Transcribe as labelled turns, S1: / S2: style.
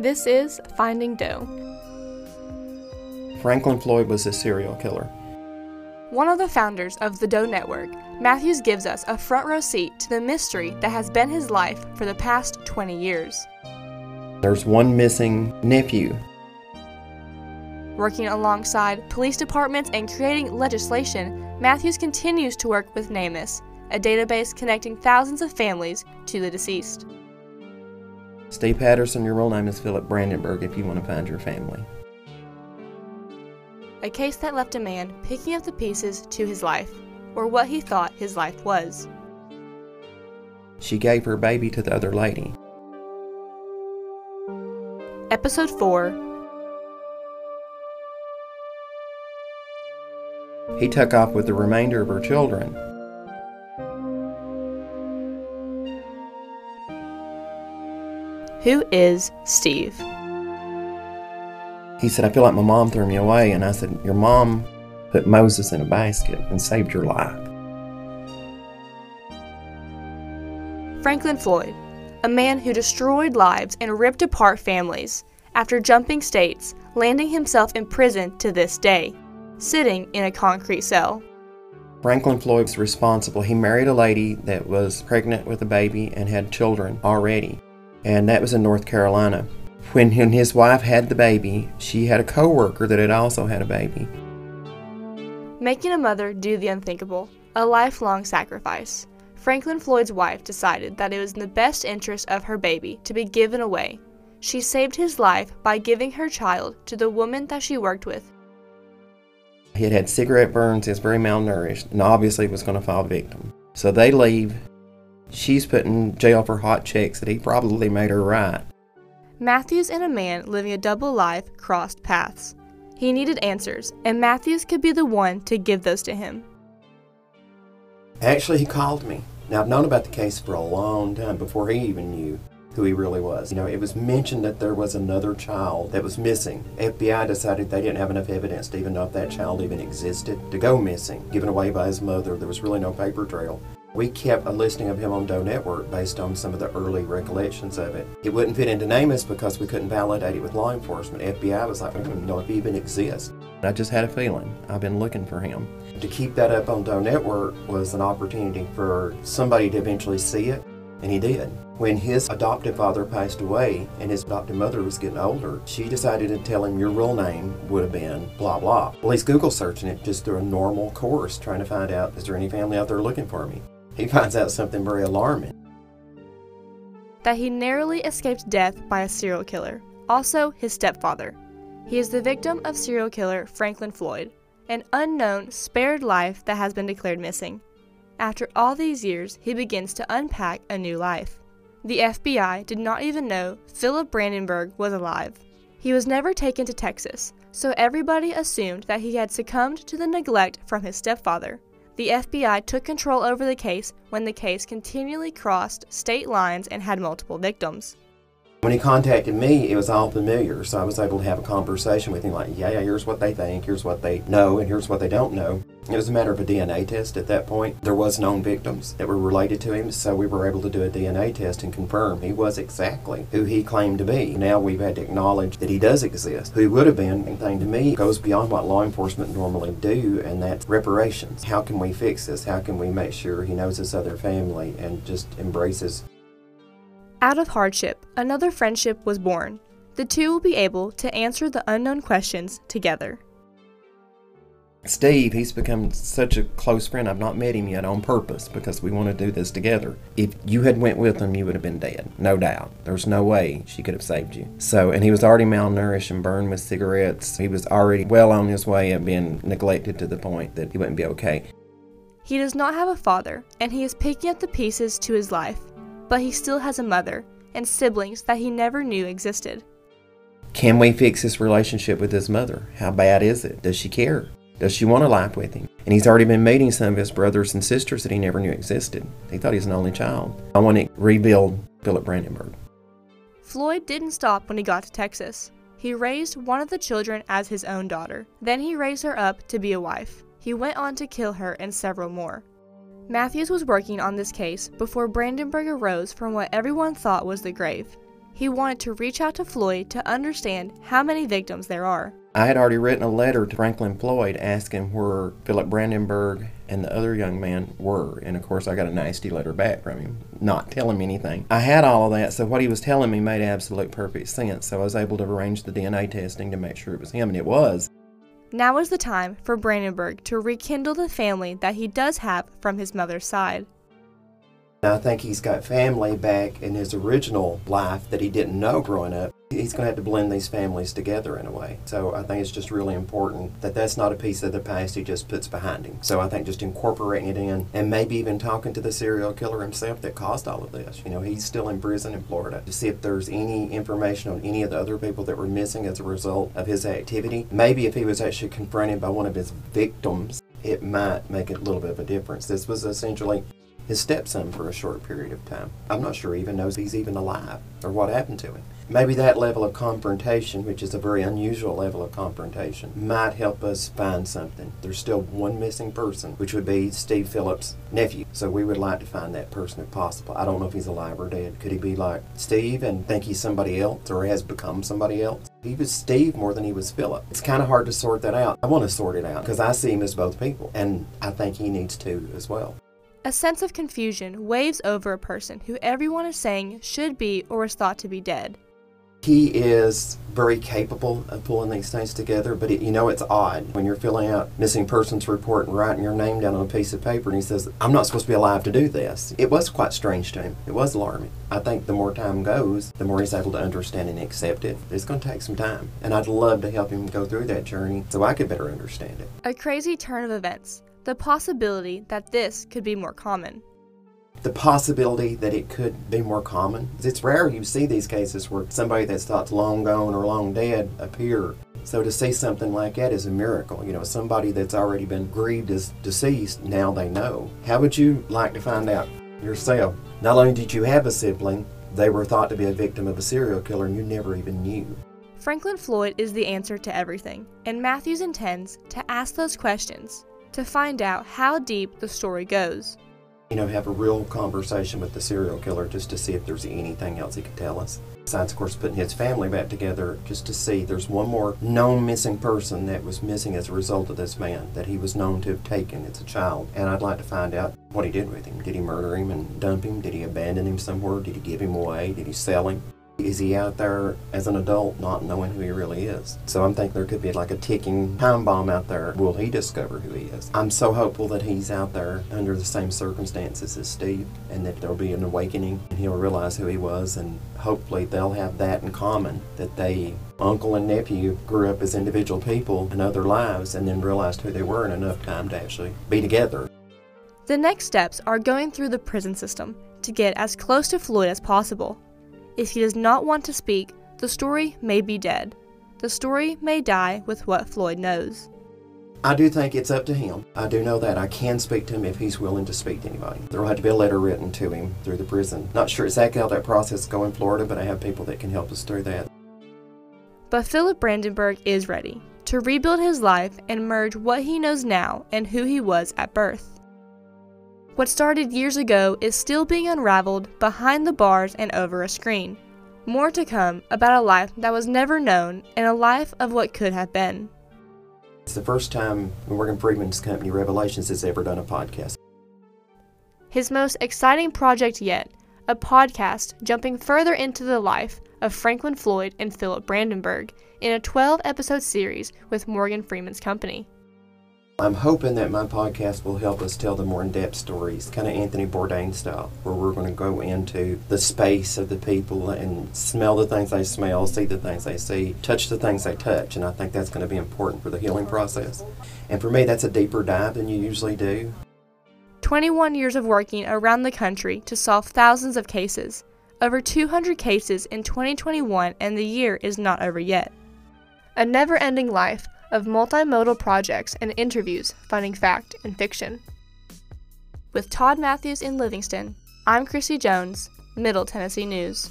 S1: This is Finding Doe.
S2: Franklin Floyd was a serial killer.
S1: One of the founders of the Doe Network, Matthews gives us a front row seat to the mystery that has been his life for the past 20 years.
S2: There's one missing nephew.
S1: Working alongside police departments and creating legislation, Matthews continues to work with NamUs, a database connecting thousands of families to the deceased.
S2: Steve Patterson, your real name is Philip Brandenburg if you want to find your family.
S1: A case that left a man picking up the pieces to his life, or what he thought his life was.
S2: She gave her baby to the other lady.
S1: Episode 4
S2: He took off with the remainder of her children.
S1: Who is Steve?
S2: He said, I feel like my mom threw me away. And I said, Your mom put Moses in a basket and saved your life.
S1: Franklin Floyd, a man who destroyed lives and ripped apart families, after jumping states, landing himself in prison to this day, sitting in a concrete cell.
S2: Franklin Floyd was responsible. He married a lady that was pregnant with a baby and had children already, and that was in North Carolina. When, his wife had the baby, she had a coworker that had also had a baby.
S1: Making a mother do the unthinkable, a lifelong sacrifice. Franklin Floyd's wife decided that it was in the best interest of her baby to be given away. She saved his life by giving her child to the woman that she worked with.
S2: He had had cigarette burns, he was very malnourished, and obviously was going to fall victim. So they leave. She's put in jail for hot checks that he probably made her write.
S1: Matthews and a man living a double life crossed paths. He needed answers, and Matthews could be the one to give those to him.
S2: Actually, he called me. Now, I've known about the case for a long time before he even knew who he really was. You know, it was mentioned that there was another child that was missing. FBI decided they didn't have enough evidence to even know if that child even existed to go missing, given away by his mother. There was really no paper trail. We kept a listing of him on Doe Network based on some of the early recollections of it. It wouldn't fit into NamUs because we couldn't validate it with law enforcement. FBI was like, mm, even know if he even exists. I just had a feeling. I've been looking for him. To keep that up on Doe Network was an opportunity for somebody to eventually see it, and he did. When his adoptive father passed away and his adoptive mother was getting older, she decided to tell him your real name would have been blah blah. Well, he's Google searching it just through a normal course, trying to find out is there any family out there looking for me. He finds out something very alarming.
S1: That he narrowly escaped death by a serial killer, also his stepfather. He is the victim of serial killer Franklin Floyd, an unknown, spared life that has been declared missing. After all these years, he begins to unpack a new life. The FBI did not even know Philip Brandenburg was alive. He was never taken to Texas, so everybody assumed that he had succumbed to the neglect from his stepfather. The FBI took control over the case when the case continually crossed state lines and had multiple victims.
S2: When he contacted me, it was all familiar, so I was able to have a conversation with him like, yeah, yeah, here's what they think, here's what they know, and here's what they don't know. It was a matter of a DNA test at that point. There was known victims that were related to him, so we were able to do a DNA test and confirm he was exactly who he claimed to be. Now we've had to acknowledge that he does exist. Who would have been, thing to me, goes beyond what law enforcement normally do, and that's reparations. How can we fix this? How can we make sure he knows his other family and just embraces
S1: out of hardship, another friendship was born. The two will be able to answer the unknown questions together.
S2: Steve, he's become such a close friend. I've not met him yet on purpose because we want to do this together. If you had went with him, you would have been dead, no doubt. There's no way she could have saved you. So, and he was already malnourished and burned with cigarettes. He was already well on his way of being neglected to the point that he wouldn't be okay.
S1: He does not have a father, and he is picking up the pieces to his life but he still has a mother and siblings that he never knew existed.
S2: Can we fix his relationship with his mother? How bad is it? Does she care? Does she want to life with him? And he's already been meeting some of his brothers and sisters that he never knew existed. He thought he was an only child. I want to rebuild Philip Brandenburg.
S1: Floyd didn't stop when he got to Texas. He raised one of the children as his own daughter. Then he raised her up to be a wife. He went on to kill her and several more. Matthews was working on this case before Brandenburg arose from what everyone thought was the grave. He wanted to reach out to Floyd to understand how many victims there are.
S2: I had already written a letter to Franklin Floyd asking where Philip Brandenburg and the other young man were. And of course, I got a nasty letter back from him, not telling me anything. I had all of that, so what he was telling me made absolute perfect sense. So I was able to arrange the DNA testing to make sure it was him, and it was.
S1: Now is the time for Brandenburg to rekindle the family that he does have from his mother's side.
S2: I think he's got family back in his original life that he didn't know growing up. He's going to have to blend these families together in a way. So I think it's just really important that that's not a piece of the past he just puts behind him. So I think just incorporating it in and maybe even talking to the serial killer himself that caused all of this. You know, he's still in prison in Florida to see if there's any information on any of the other people that were missing as a result of his activity. Maybe if he was actually confronted by one of his victims, it might make a little bit of a difference. This was essentially his stepson for a short period of time. I'm not sure he even knows he's even alive or what happened to him. Maybe that level of confrontation, which is a very unusual level of confrontation, might help us find something. There's still one missing person, which would be Steve Phillips' nephew. So we would like to find that person if possible. I don't know if he's alive or dead. Could he be like Steve and think he's somebody else or has become somebody else? He was Steve more than he was Philip. It's kind of hard to sort that out. I want to sort it out because I see him as both people, and I think he needs to as well.
S1: A sense of confusion waves over a person who everyone is saying should be or is thought to be dead.
S2: He is very capable of pulling these things together, but it, you know it's odd when you're filling out missing persons report and writing your name down on a piece of paper and he says, I'm not supposed to be alive to do this. It was quite strange to him. It was alarming. I think the more time goes, the more he's able to understand and accept it. It's going to take some time. And I'd love to help him go through that journey so I could better understand it.
S1: A crazy turn of events the possibility that this could be more common.
S2: The possibility that it could be more common. It's rare you see these cases where somebody that's thought long gone or long dead appear. So to see something like that is a miracle. You know, somebody that's already been grieved as deceased, now they know. How would you like to find out yourself? Not only did you have a sibling, they were thought to be a victim of a serial killer and you never even knew.
S1: Franklin Floyd is the answer to everything, and Matthews intends to ask those questions to find out how deep the story goes.
S2: You know, have a real conversation with the serial killer just to see if there's anything else he could tell us. Besides, of course, putting his family back together just to see there's one more known missing person that was missing as a result of this man that he was known to have taken as a child. And I'd like to find out what he did with him. Did he murder him and dump him? Did he abandon him somewhere? Did he give him away? Did he sell him? Is he out there as an adult not knowing who he really is? So I'm thinking there could be like a ticking time bomb out there. Will he discover who he is? I'm so hopeful that he's out there under the same circumstances as Steve and that there'll be an awakening and he'll realize who he was and hopefully they'll have that in common that they uncle and nephew grew up as individual people in other lives and then realized who they were in enough time to actually be together.
S1: The next steps are going through the prison system to get as close to Floyd as possible. If he does not want to speak, the story may be dead. The story may die with what Floyd knows.
S2: I do think it's up to him. I do know that. I can speak to him if he's willing to speak to anybody. There will have to be a letter written to him through the prison. Not sure exactly how that process go in Florida, but I have people that can help us through that.
S1: But Philip Brandenburg is ready to rebuild his life and merge what he knows now and who he was at birth. What started years ago is still being unraveled behind the bars and over a screen. More to come about a life that was never known and a life of what could have been.
S2: It's the first time Morgan Freeman's company Revelations has ever done a podcast.
S1: His most exciting project yet, a podcast jumping further into the life of Franklin Floyd and Philip Brandenburg in a 12 episode series with Morgan Freeman's company.
S2: I'm hoping that my podcast will help us tell the more in depth stories, kind of Anthony Bourdain style, where we're going to go into the space of the people and smell the things they smell, see the things they see, touch the things they touch. And I think that's going to be important for the healing process. And for me, that's a deeper dive than you usually do.
S1: 21 years of working around the country to solve thousands of cases. Over 200 cases in 2021, and the year is not over yet. A never ending life of multimodal projects and interviews finding fact and fiction. With Todd Matthews in Livingston, I'm Chrissy Jones, Middle Tennessee News.